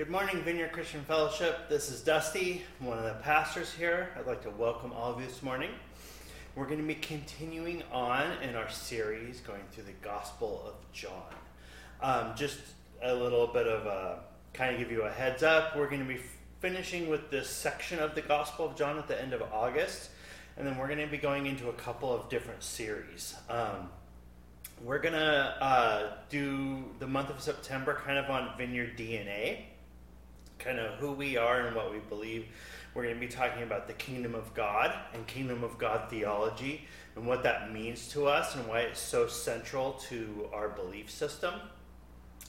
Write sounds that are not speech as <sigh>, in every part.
Good morning, Vineyard Christian Fellowship. This is Dusty, one of the pastors here. I'd like to welcome all of you this morning. We're going to be continuing on in our series going through the Gospel of John. Um, just a little bit of a kind of give you a heads up. We're going to be finishing with this section of the Gospel of John at the end of August, and then we're going to be going into a couple of different series. Um, we're going to uh, do the month of September kind of on Vineyard DNA kind of who we are and what we believe. We're going to be talking about the kingdom of God and kingdom of God theology and what that means to us and why it's so central to our belief system.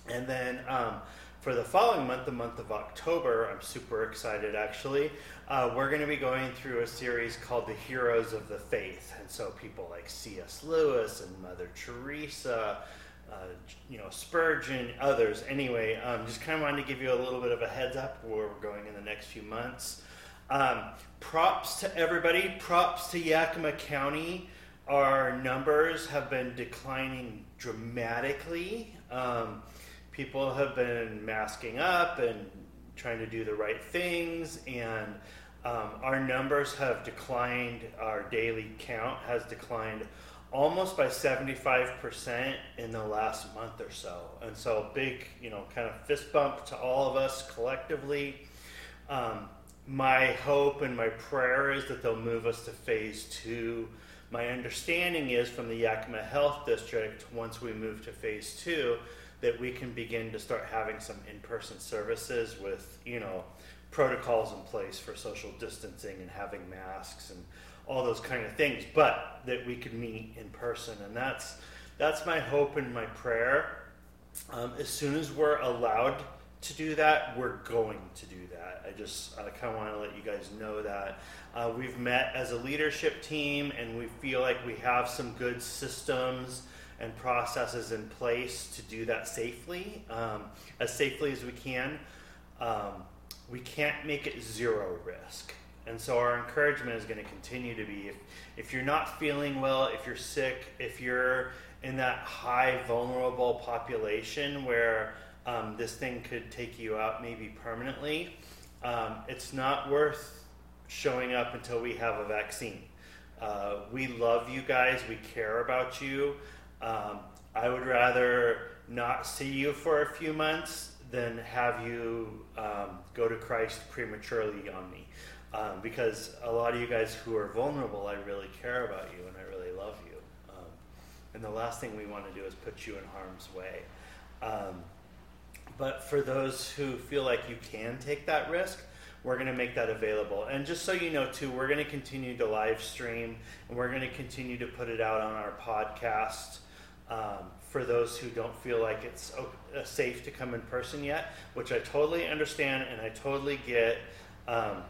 And then um, for the following month, the month of October, I'm super excited actually. Uh, we're going to be going through a series called The Heroes of the Faith. And so people like C.S. Lewis and Mother Teresa uh, you know, Spurgeon, others. Anyway, um, just kind of wanted to give you a little bit of a heads up where we're going in the next few months. Um, props to everybody. Props to Yakima County. Our numbers have been declining dramatically. Um, people have been masking up and trying to do the right things, and um, our numbers have declined. Our daily count has declined almost by 75% in the last month or so. And so, big, you know, kind of fist bump to all of us collectively. Um, my hope and my prayer is that they'll move us to phase two. My understanding is from the Yakima Health District, once we move to phase two, that we can begin to start having some in person services with, you know, protocols in place for social distancing and having masks and all those kind of things, but that we could meet in person. And that's, that's my hope and my prayer. Um, as soon as we're allowed to do that, we're going to do that. I just I kind of want to let you guys know that. Uh, we've met as a leadership team and we feel like we have some good systems and processes in place to do that safely, um, as safely as we can. Um, we can't make it zero risk. And so our encouragement is going to continue to be if, if you're not feeling well, if you're sick, if you're in that high vulnerable population where um, this thing could take you out maybe permanently, um, it's not worth showing up until we have a vaccine. Uh, we love you guys, we care about you. Um, I would rather not see you for a few months than have you um, go to Christ prematurely on me um, because a lot of you guys who are vulnerable, I really care about you and I really love you. Um, and the last thing we want to do is put you in harm's way. Um, but for those who feel like you can take that risk, we're going to make that available. And just so you know, too, we're going to continue to live stream and we're going to continue to put it out on our podcast. Um, for those who don't feel like it's uh, safe to come in person yet, which I totally understand and I totally get. Um,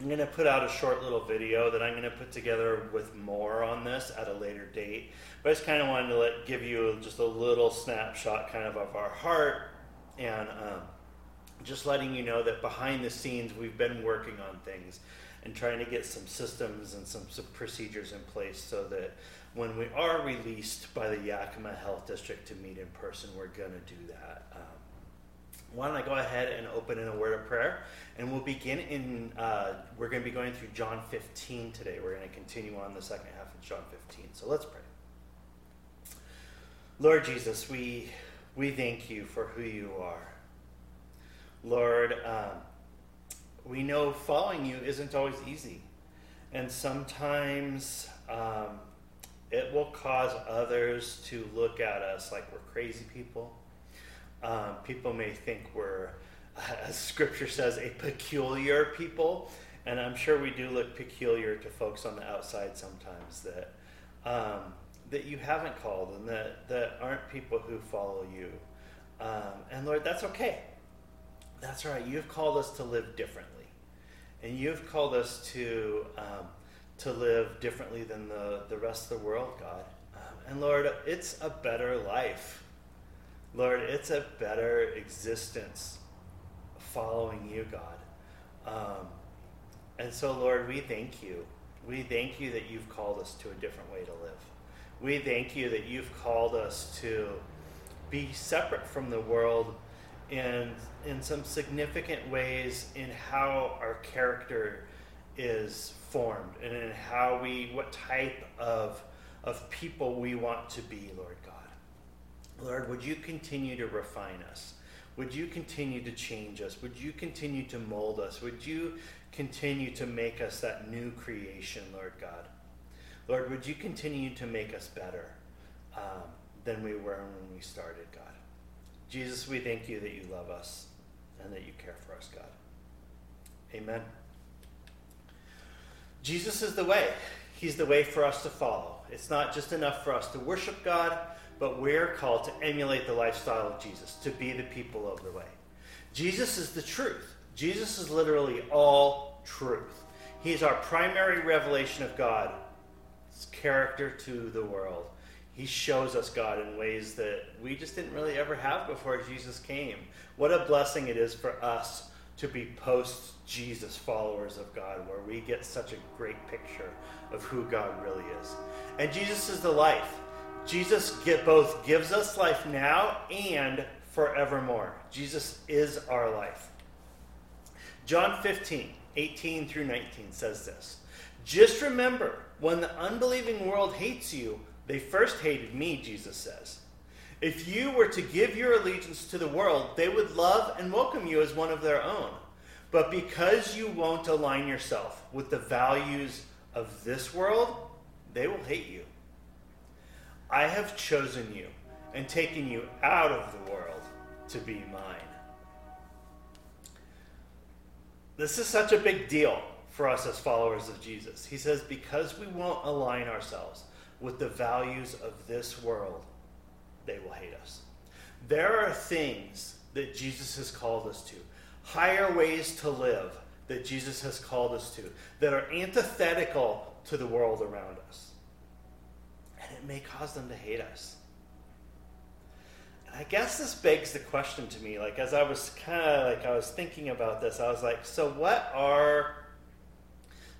I'm going to put out a short little video that I'm going to put together with more on this at a later date. But I just kind of wanted to let, give you just a little snapshot kind of of our heart and um, just letting you know that behind the scenes we've been working on things and trying to get some systems and some, some procedures in place so that when we are released by the Yakima Health District to meet in person, we're going to do that. Why don't I go ahead and open in a word of prayer? And we'll begin in, uh, we're going to be going through John 15 today. We're going to continue on the second half of John 15. So let's pray. Lord Jesus, we, we thank you for who you are. Lord, um, we know following you isn't always easy. And sometimes um, it will cause others to look at us like we're crazy people um, people may think we're, <laughs> as scripture says, a peculiar people. And I'm sure we do look peculiar to folks on the outside sometimes that, um, that you haven't called and that, that aren't people who follow you. Um, and Lord, that's okay. That's right. You've called us to live differently. And you've called us to, um, to live differently than the, the rest of the world, God. Um, and Lord, it's a better life Lord, it's a better existence following you, God. Um, and so, Lord, we thank you. We thank you that you've called us to a different way to live. We thank you that you've called us to be separate from the world in, in some significant ways in how our character is formed and in how we, what type of, of people we want to be, Lord. Lord, would you continue to refine us? Would you continue to change us? Would you continue to mold us? Would you continue to make us that new creation, Lord God? Lord, would you continue to make us better um, than we were when we started, God? Jesus, we thank you that you love us and that you care for us, God. Amen. Jesus is the way. He's the way for us to follow. It's not just enough for us to worship God, but we're called to emulate the lifestyle of Jesus, to be the people of the way. Jesus is the truth. Jesus is literally all truth. He's our primary revelation of God's character to the world. He shows us God in ways that we just didn't really ever have before Jesus came. What a blessing it is for us to be post Jesus followers of God, where we get such a great picture of who God really is. And Jesus is the life. Jesus get, both gives us life now and forevermore. Jesus is our life. John 15, 18 through 19 says this Just remember, when the unbelieving world hates you, they first hated me, Jesus says. If you were to give your allegiance to the world, they would love and welcome you as one of their own. But because you won't align yourself with the values of this world, they will hate you. I have chosen you and taken you out of the world to be mine. This is such a big deal for us as followers of Jesus. He says, because we won't align ourselves with the values of this world, they will hate us. There are things that Jesus has called us to, higher ways to live that Jesus has called us to, that are antithetical to the world around us. It may cause them to hate us. And I guess this begs the question to me, like as I was kind of like I was thinking about this, I was like, so what are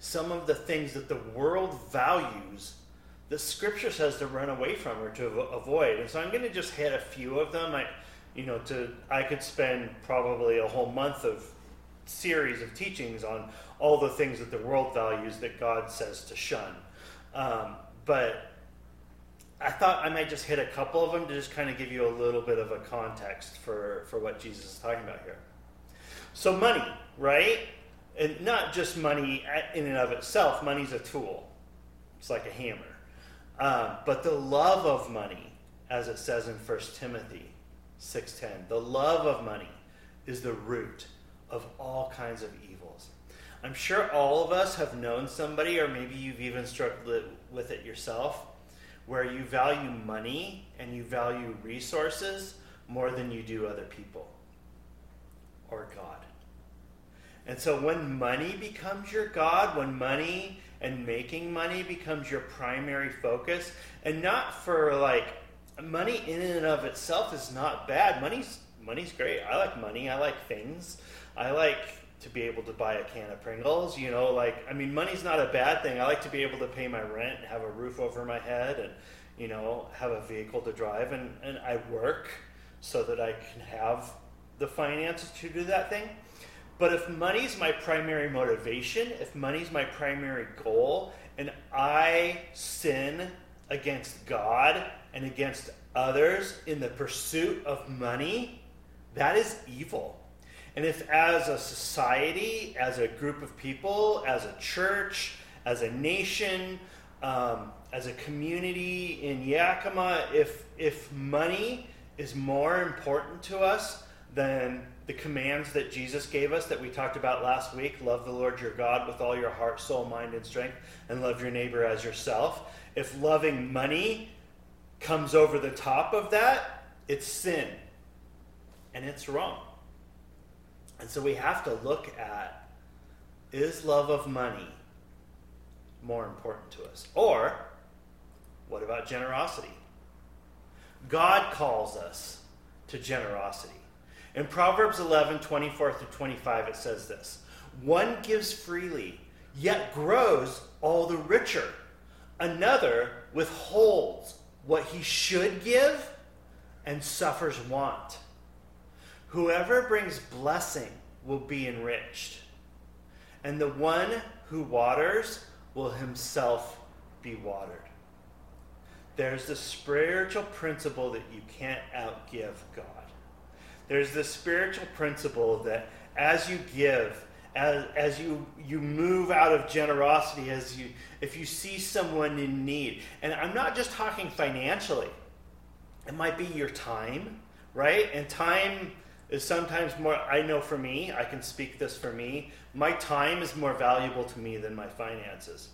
some of the things that the world values the scripture says to run away from or to avoid. And so I'm going to just hit a few of them. I, you know, to I could spend probably a whole month of series of teachings on all the things that the world values that God says to shun. Um, but I thought I might just hit a couple of them to just kind of give you a little bit of a context for, for what Jesus is talking about here. So, money, right? And not just money in and of itself, money's a tool, it's like a hammer. Um, but the love of money, as it says in 1 Timothy 6.10, the love of money is the root of all kinds of evils. I'm sure all of us have known somebody, or maybe you've even struggled with it yourself, where you value money and you value resources more than you do other people or God. And so when money becomes your God, when money and making money becomes your primary focus and not for like money in and of itself is not bad. Money's money's great. I like money. I like things. I like to be able to buy a can of pringles you know like i mean money's not a bad thing i like to be able to pay my rent and have a roof over my head and you know have a vehicle to drive and, and i work so that i can have the finances to do that thing but if money's my primary motivation, if money's my primary goal, and I sin against God and against others in the pursuit of money, that is evil. And if, as a society, as a group of people, as a church, as a nation, um, as a community in Yakima, if, if money is more important to us than the commands that Jesus gave us that we talked about last week love the Lord your God with all your heart, soul, mind, and strength, and love your neighbor as yourself. If loving money comes over the top of that, it's sin. And it's wrong. And so we have to look at is love of money more important to us? Or what about generosity? God calls us to generosity. In Proverbs 11, 24 through 25, it says this One gives freely, yet grows all the richer. Another withholds what he should give and suffers want. Whoever brings blessing will be enriched, and the one who waters will himself be watered. There's the spiritual principle that you can't outgive God. There's the spiritual principle that as you give, as, as you, you move out of generosity, as you, if you see someone in need, and I'm not just talking financially, it might be your time, right? And time is sometimes more, I know for me, I can speak this for me, my time is more valuable to me than my finances.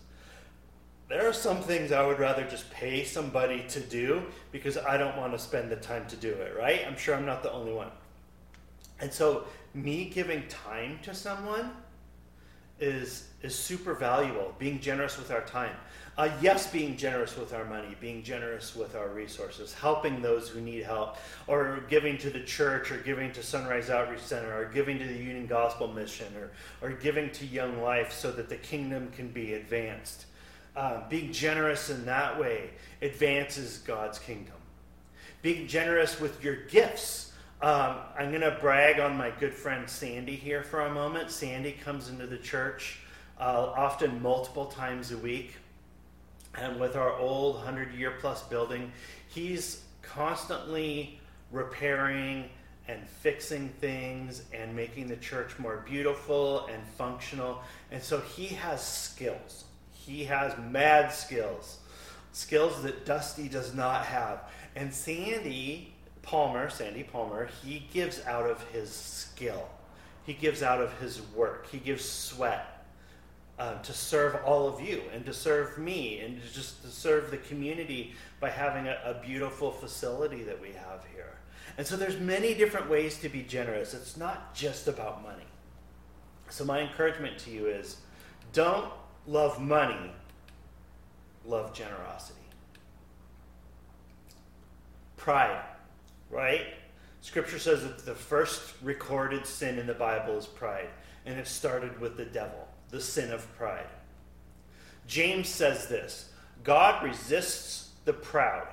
There are some things I would rather just pay somebody to do because I don't want to spend the time to do it, right? I'm sure I'm not the only one. And so, me giving time to someone is is super valuable. Being generous with our time, uh, yes, being generous with our money, being generous with our resources, helping those who need help, or giving to the church, or giving to Sunrise Outreach Center, or giving to the Union Gospel Mission, or or giving to Young Life, so that the kingdom can be advanced. Uh, being generous in that way advances God's kingdom. Being generous with your gifts um, I'm going to brag on my good friend Sandy here for a moment. Sandy comes into the church uh, often multiple times a week. And with our old 100 year plus building, he's constantly repairing and fixing things and making the church more beautiful and functional. And so he has skills. He has mad skills, skills that Dusty does not have. And Sandy Palmer, Sandy Palmer, he gives out of his skill. He gives out of his work. He gives sweat uh, to serve all of you and to serve me and just to serve the community by having a, a beautiful facility that we have here. And so there's many different ways to be generous. It's not just about money. So my encouragement to you is don't love money, love generosity. Pride right? Scripture says that the first recorded sin in the Bible is pride, and it started with the devil, the sin of pride. James says this God resists the proud,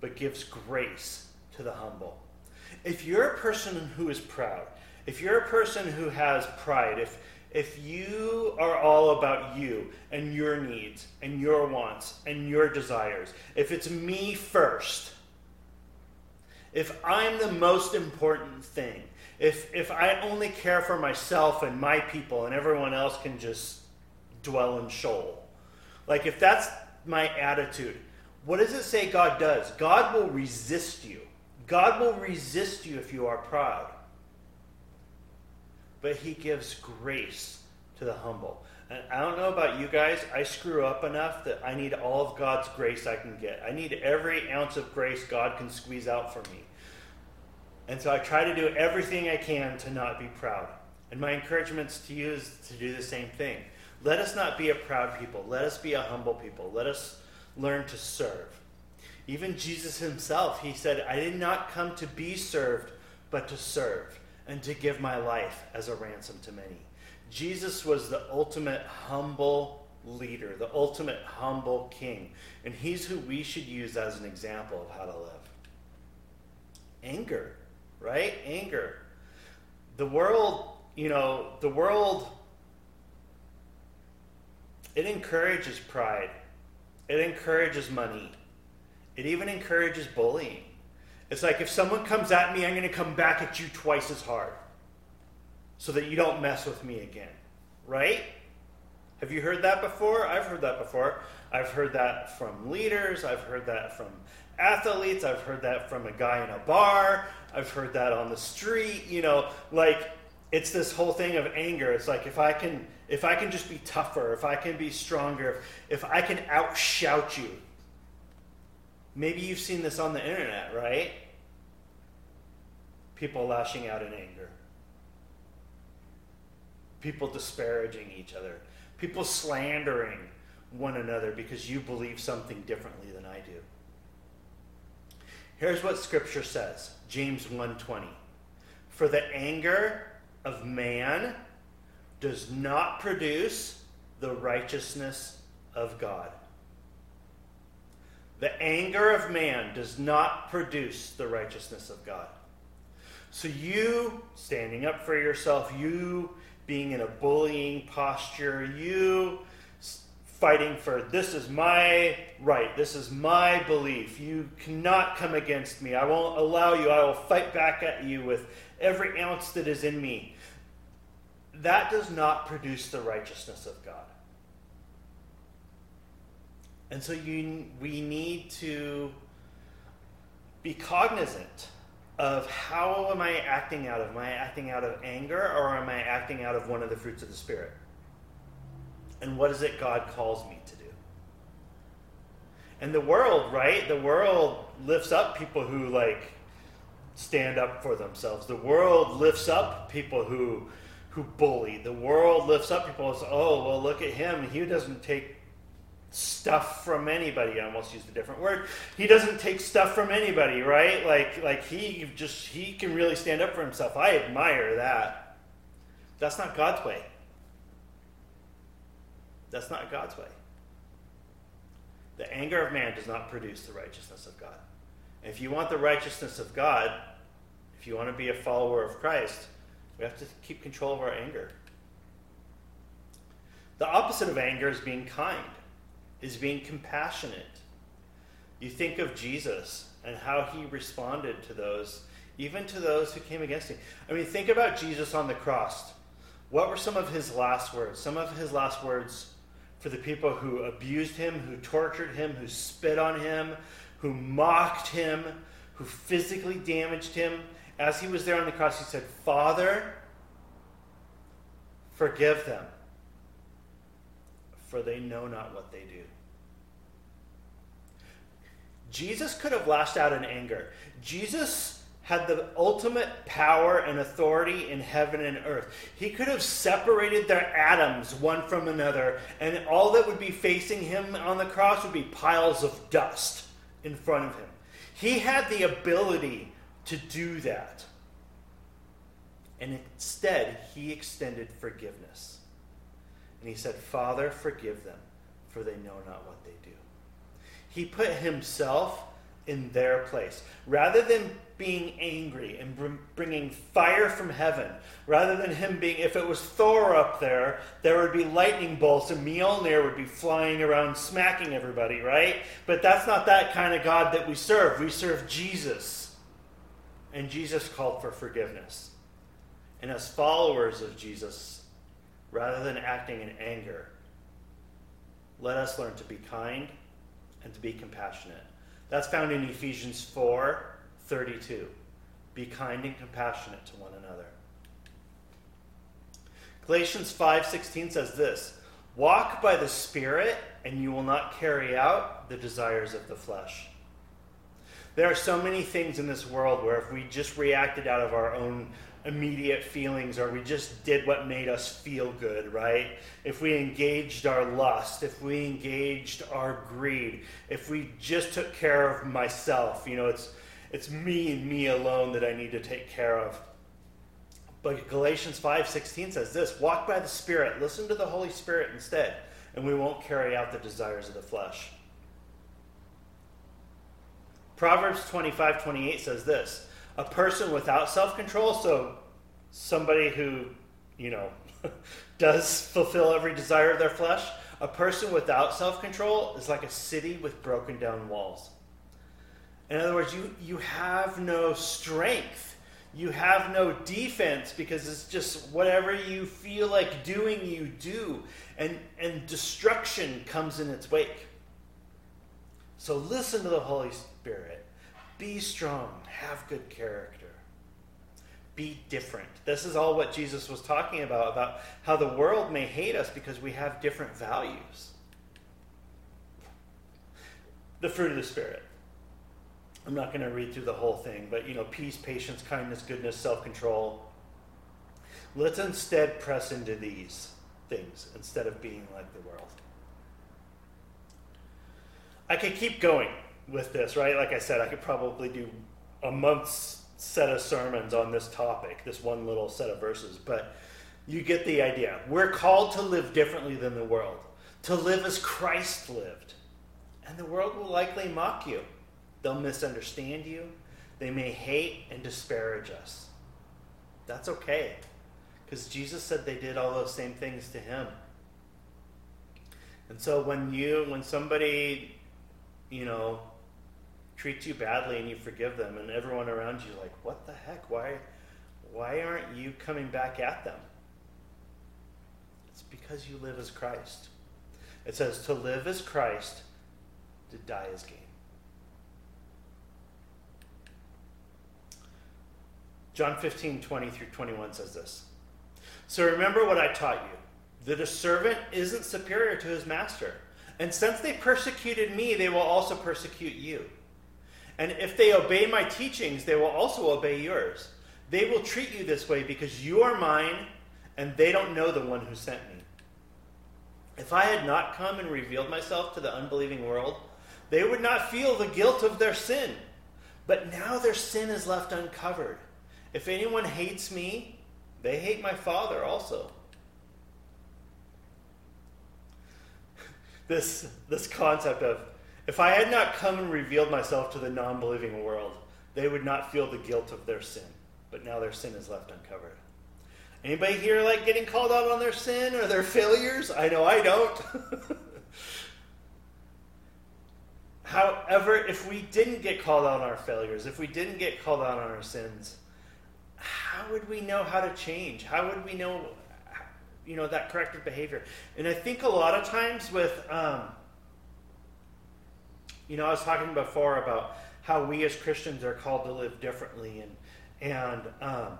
but gives grace to the humble. If you're a person who is proud, if you're a person who has pride, if if you are all about you and your needs and your wants and your desires, if it's me first, if I'm the most important thing, if, if I only care for myself and my people and everyone else can just dwell in Sheol, like if that's my attitude, what does it say God does? God will resist you. God will resist you if you are proud. But he gives grace to the humble. And I don't know about you guys, I screw up enough that I need all of God's grace I can get. I need every ounce of grace God can squeeze out for me. And so I try to do everything I can to not be proud. And my encouragements to you is to do the same thing. Let us not be a proud people. Let us be a humble people. Let us learn to serve. Even Jesus himself, he said, I did not come to be served, but to serve and to give my life as a ransom to many. Jesus was the ultimate humble leader, the ultimate humble king. And he's who we should use as an example of how to live. Anger right? Anger. The world, you know, the world, it encourages pride, it encourages money, it even encourages bullying. It's like if someone comes at me, I'm going to come back at you twice as hard so that you don't mess with me again, right? Have you heard that before? I've heard that before. I've heard that from leaders, I've heard that from athletes, I've heard that from a guy in a bar, I've heard that on the street, you know, like it's this whole thing of anger. It's like if I can if I can just be tougher, if I can be stronger, if I can outshout you. Maybe you've seen this on the internet, right? People lashing out in anger. People disparaging each other. People slandering one another because you believe something differently than I do. Here's what scripture says. James 1:20. For the anger of man does not produce the righteousness of God. The anger of man does not produce the righteousness of God. So, you standing up for yourself, you being in a bullying posture, you fighting for this is my right, this is my belief. You cannot come against me. I won't allow you. I will fight back at you with every ounce that is in me. That does not produce the righteousness of God. And so you, we need to be cognizant of how am I acting out of? Am I acting out of anger or am I acting out of one of the fruits of the Spirit? And what is it God calls me to do? And the world, right? The world lifts up people who like stand up for themselves. The world lifts up people who who bully. The world lifts up people say, "Oh, well, look at him. He doesn't take stuff from anybody. I almost used a different word. He doesn't take stuff from anybody, right? Like like he just he can really stand up for himself. I admire that. That's not God's way. That's not God's way. The anger of man does not produce the righteousness of God. If you want the righteousness of God, if you want to be a follower of Christ, we have to keep control of our anger. The opposite of anger is being kind is being compassionate. You think of Jesus and how he responded to those, even to those who came against him. I mean, think about Jesus on the cross. What were some of his last words? Some of his last words for the people who abused him, who tortured him, who spit on him, who mocked him, who physically damaged him. As he was there on the cross, he said, Father, forgive them, for they know not what they do. Jesus could have lashed out in anger. Jesus had the ultimate power and authority in heaven and earth. He could have separated their atoms one from another, and all that would be facing him on the cross would be piles of dust in front of him. He had the ability to do that. And instead, he extended forgiveness. And he said, Father, forgive them, for they know not what they do. He put himself in their place. Rather than being angry and bringing fire from heaven, rather than him being, if it was Thor up there, there would be lightning bolts and Mjolnir would be flying around smacking everybody, right? But that's not that kind of God that we serve. We serve Jesus. And Jesus called for forgiveness. And as followers of Jesus, rather than acting in anger, let us learn to be kind and to be compassionate. That's found in Ephesians 4 32. Be kind and compassionate to one another. Galatians 5:16 says this, "Walk by the Spirit, and you will not carry out the desires of the flesh." There are so many things in this world where if we just reacted out of our own immediate feelings or we just did what made us feel good, right? If we engaged our lust, if we engaged our greed, if we just took care of myself, you know, it's it's me and me alone that I need to take care of. But Galatians 5:16 says this, walk by the Spirit, listen to the Holy Spirit instead, and we won't carry out the desires of the flesh. Proverbs 25:28 says this, a person without self control, so somebody who, you know, <laughs> does fulfill every desire of their flesh, a person without self control is like a city with broken down walls. In other words, you, you have no strength. You have no defense because it's just whatever you feel like doing, you do. And, and destruction comes in its wake. So listen to the Holy Spirit be strong, have good character, be different. This is all what Jesus was talking about about how the world may hate us because we have different values. The fruit of the Spirit. I'm not going to read through the whole thing, but you know, peace, patience, kindness, goodness, self control. Let's instead press into these things instead of being like the world. I could keep going with this, right? Like I said, I could probably do a month's set of sermons on this topic, this one little set of verses, but you get the idea. We're called to live differently than the world, to live as Christ lived. And the world will likely mock you. They'll misunderstand you. They may hate and disparage us. That's okay. Because Jesus said they did all those same things to him. And so when you when somebody, you know, treats you badly and you forgive them and everyone around you like, what the heck? Why why aren't you coming back at them? It's because you live as Christ. It says to live as Christ, to die as gain. John 15, 20 through 21 says this. So remember what I taught you that a servant isn't superior to his master. And since they persecuted me, they will also persecute you. And if they obey my teachings, they will also obey yours. They will treat you this way because you are mine and they don't know the one who sent me. If I had not come and revealed myself to the unbelieving world, they would not feel the guilt of their sin. But now their sin is left uncovered. If anyone hates me, they hate my Father also. <laughs> This, this concept of if I had not come and revealed myself to the non believing world, they would not feel the guilt of their sin. But now their sin is left uncovered. Anybody here like getting called out on their sin or their failures? I know I don't. <laughs> However, if we didn't get called out on our failures, if we didn't get called out on our sins, how would we know how to change? How would we know, you know, that corrective behavior? And I think a lot of times with, um, you know, I was talking before about how we as Christians are called to live differently, and and um,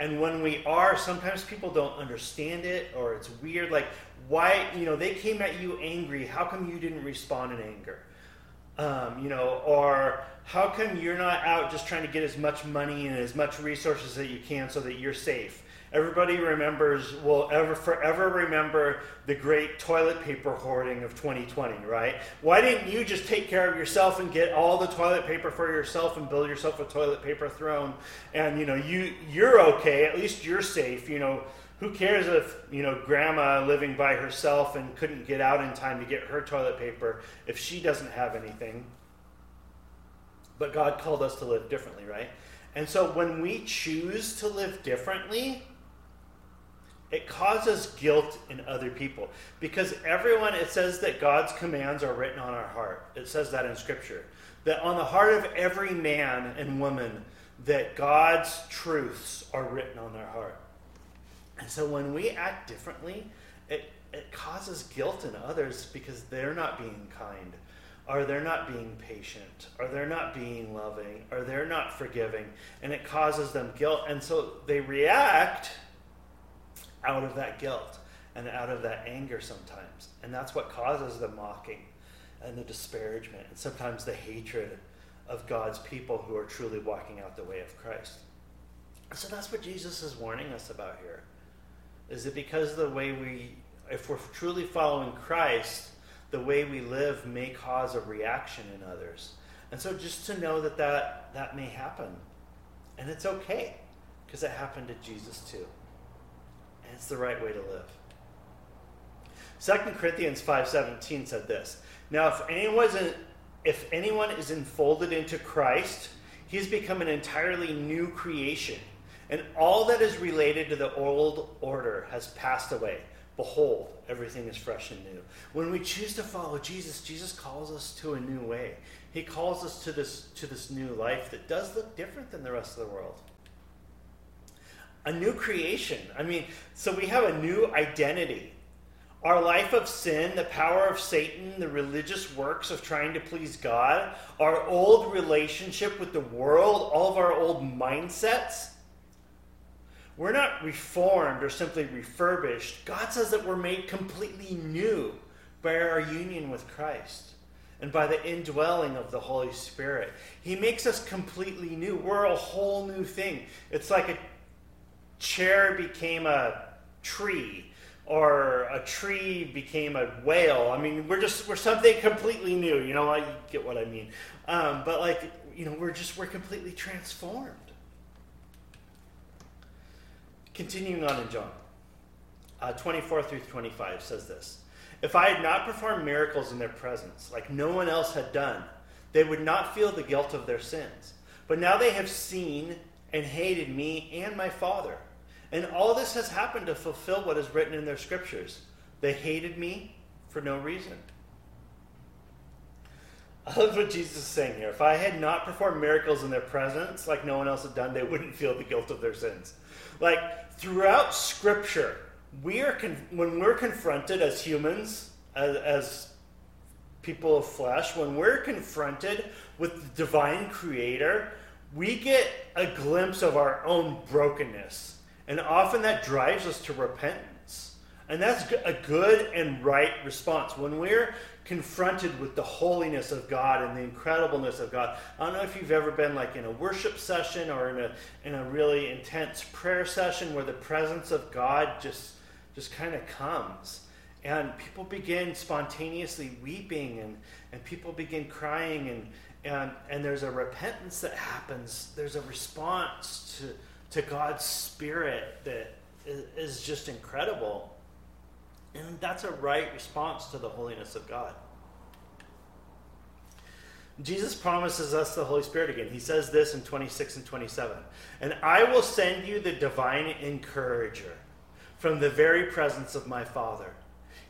and when we are, sometimes people don't understand it, or it's weird. Like, why, you know, they came at you angry. How come you didn't respond in anger? Um, you know, or how come you're not out just trying to get as much money and as much resources that you can so that you're safe? Everybody remembers, will ever forever remember the great toilet paper hoarding of 2020, right? Why didn't you just take care of yourself and get all the toilet paper for yourself and build yourself a toilet paper throne? And you know, you you're okay. At least you're safe. You know, who cares if you know grandma living by herself and couldn't get out in time to get her toilet paper if she doesn't have anything? But God called us to live differently, right? And so when we choose to live differently, it causes guilt in other people. Because everyone it says that god's commands are written on our heart. It says that in scripture. That on the heart of every man and woman that god's truths are written on their heart. And so when we act differently it, it causes guilt in others because they're not being kind or they're not being patient or they're not being loving or they're not forgiving and it causes them guilt. And so they react out of that guilt and out of that anger sometimes. And that's what causes the mocking and the disparagement and sometimes the hatred of God's people who are truly walking out the way of Christ. So that's what Jesus is warning us about here. Is that because of the way we, if we're truly following Christ, the way we live may cause a reaction in others. And so just to know that that, that may happen. And it's okay because it happened to Jesus too. It's the right way to live. 2 Corinthians 5:17 said this. Now if anyone is if anyone is enfolded into Christ, he has become an entirely new creation. And all that is related to the old order has passed away. Behold, everything is fresh and new. When we choose to follow Jesus, Jesus calls us to a new way. He calls us to this to this new life that does look different than the rest of the world a new creation. I mean, so we have a new identity. Our life of sin, the power of Satan, the religious works of trying to please God, our old relationship with the world, all of our old mindsets, we're not reformed or simply refurbished. God says that we're made completely new by our union with Christ and by the indwelling of the Holy Spirit. He makes us completely new. We're a whole new thing. It's like a chair became a tree or a tree became a whale. I mean, we're just we're something completely new. You know, I get what I mean. Um, but like, you know, we're just we're completely transformed. Continuing on in John, uh, 24 through 25 says this: If I had not performed miracles in their presence, like no one else had done, they would not feel the guilt of their sins. But now they have seen and hated me and my Father. And all this has happened to fulfill what is written in their scriptures. They hated me for no reason. I love what Jesus is saying here. If I had not performed miracles in their presence, like no one else had done, they wouldn't feel the guilt of their sins. Like throughout Scripture, we are con- when we're confronted as humans, as, as people of flesh, when we're confronted with the divine Creator, we get a glimpse of our own brokenness. And often that drives us to repentance. And that's a good and right response. When we're confronted with the holiness of God and the incredibleness of God. I don't know if you've ever been like in a worship session or in a in a really intense prayer session where the presence of God just just kind of comes and people begin spontaneously weeping and, and people begin crying and, and, and there's a repentance that happens. There's a response to, to god's spirit that is, is just incredible. And that's a right response to the holiness of god. Jesus promises us the holy spirit again. He says this in 26 and 27 and i will send you the divine encourager from the very presence of my father.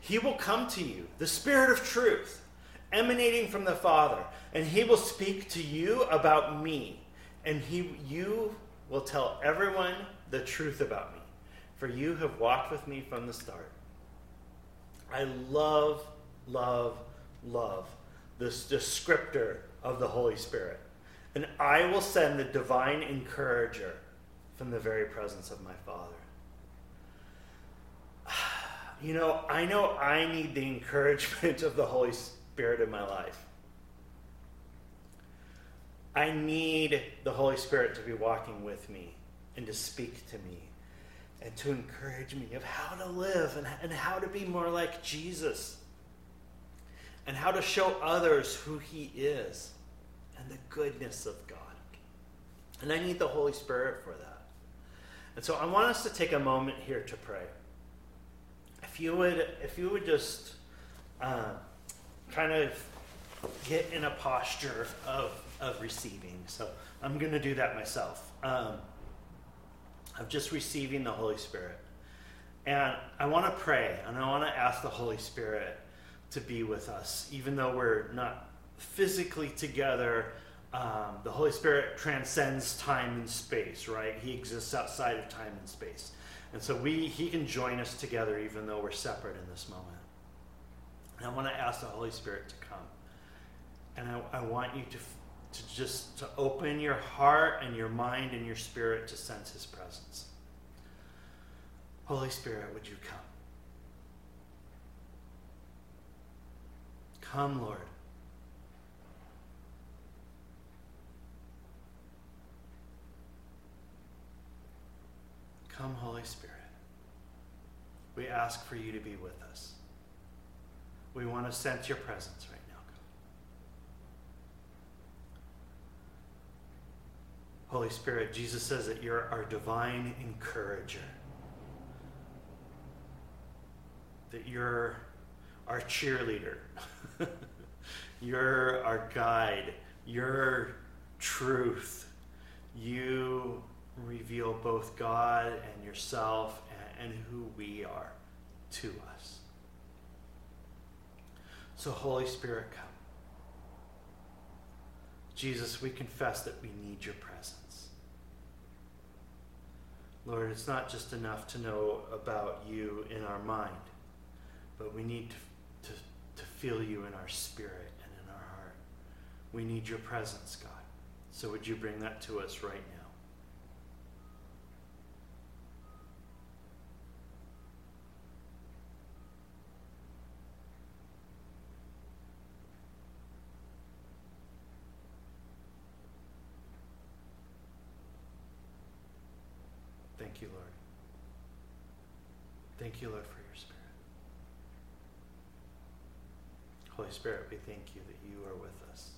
He will come to you, the Spirit of truth, emanating from the Father, and he will speak to you about me, and he, you will tell everyone the truth about me, for you have walked with me from the start. I love, love, love this descriptor of the Holy Spirit. And I will send the divine encourager from the very presence of my Father <sighs> you know, I know I need the encouragement <laughs> of the Holy Spirit in my life. I need the Holy Spirit to be walking with me and to speak to me and to encourage me of how to live and, and how to be more like Jesus and how to show others who He is and the goodness of God. And I need the Holy Spirit for that. And so I want us to take a moment here to pray if you would, if you would just uh, kind of get in a posture of, of receiving. So I'm going to do that myself. Um, of just receiving the Holy Spirit. And I want to pray and I want to ask the Holy Spirit to be with us, even though we're not physically together. Um, the Holy Spirit transcends time and space, right? He exists outside of time and space. And so we, he can join us together even though we're separate in this moment. And I want to ask the Holy Spirit to come. And I, I want you to, to just to open your heart and your mind and your spirit to sense his presence. Holy Spirit, would you come? Come, Lord. Come, Holy Spirit. We ask for you to be with us. We want to sense your presence right now, God. Holy Spirit, Jesus says that you're our divine encourager, that you're our cheerleader, <laughs> you're our guide, you're truth. You reveal both God and yourself and, and who we are to us. So, Holy Spirit, come. Jesus, we confess that we need your presence. Lord, it's not just enough to know about you in our mind, but we need to, to, to feel you in our spirit and in our heart. We need your presence, God. So, would you bring that to us right now? Thank you, Lord. Thank you, Lord, for your Spirit. Holy Spirit, we thank you that you are with us,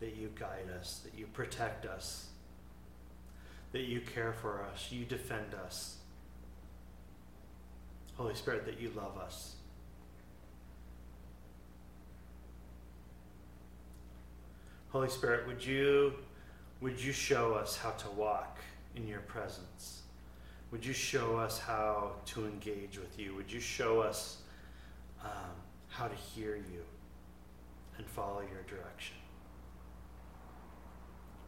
that you guide us, that you protect us, that you care for us, you defend us. Holy Spirit, that you love us. Holy Spirit, would you would you show us how to walk in your presence? Would you show us how to engage with you? Would you show us um, how to hear you and follow your direction?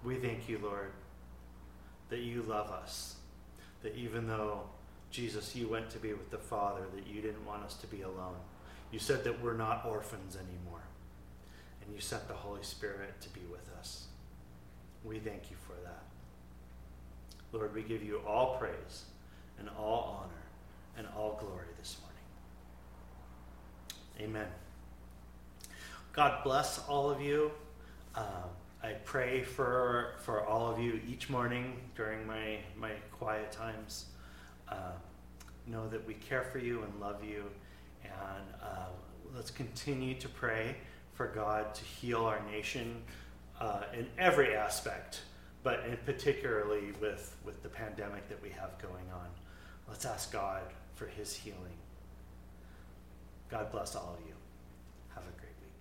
We thank you, Lord, that you love us, that even though, Jesus, you went to be with the Father, that you didn't want us to be alone. You said that we're not orphans anymore, and you sent the Holy Spirit to be with us. We thank you for that. Lord, we give you all praise and all honor and all glory this morning. Amen. God bless all of you. Um, I pray for for all of you each morning during my my quiet times. Uh, know that we care for you and love you, and uh, let's continue to pray for God to heal our nation uh, in every aspect, but in particularly with with the pandemic that we have going on. Let's ask God for His healing. God bless all of you.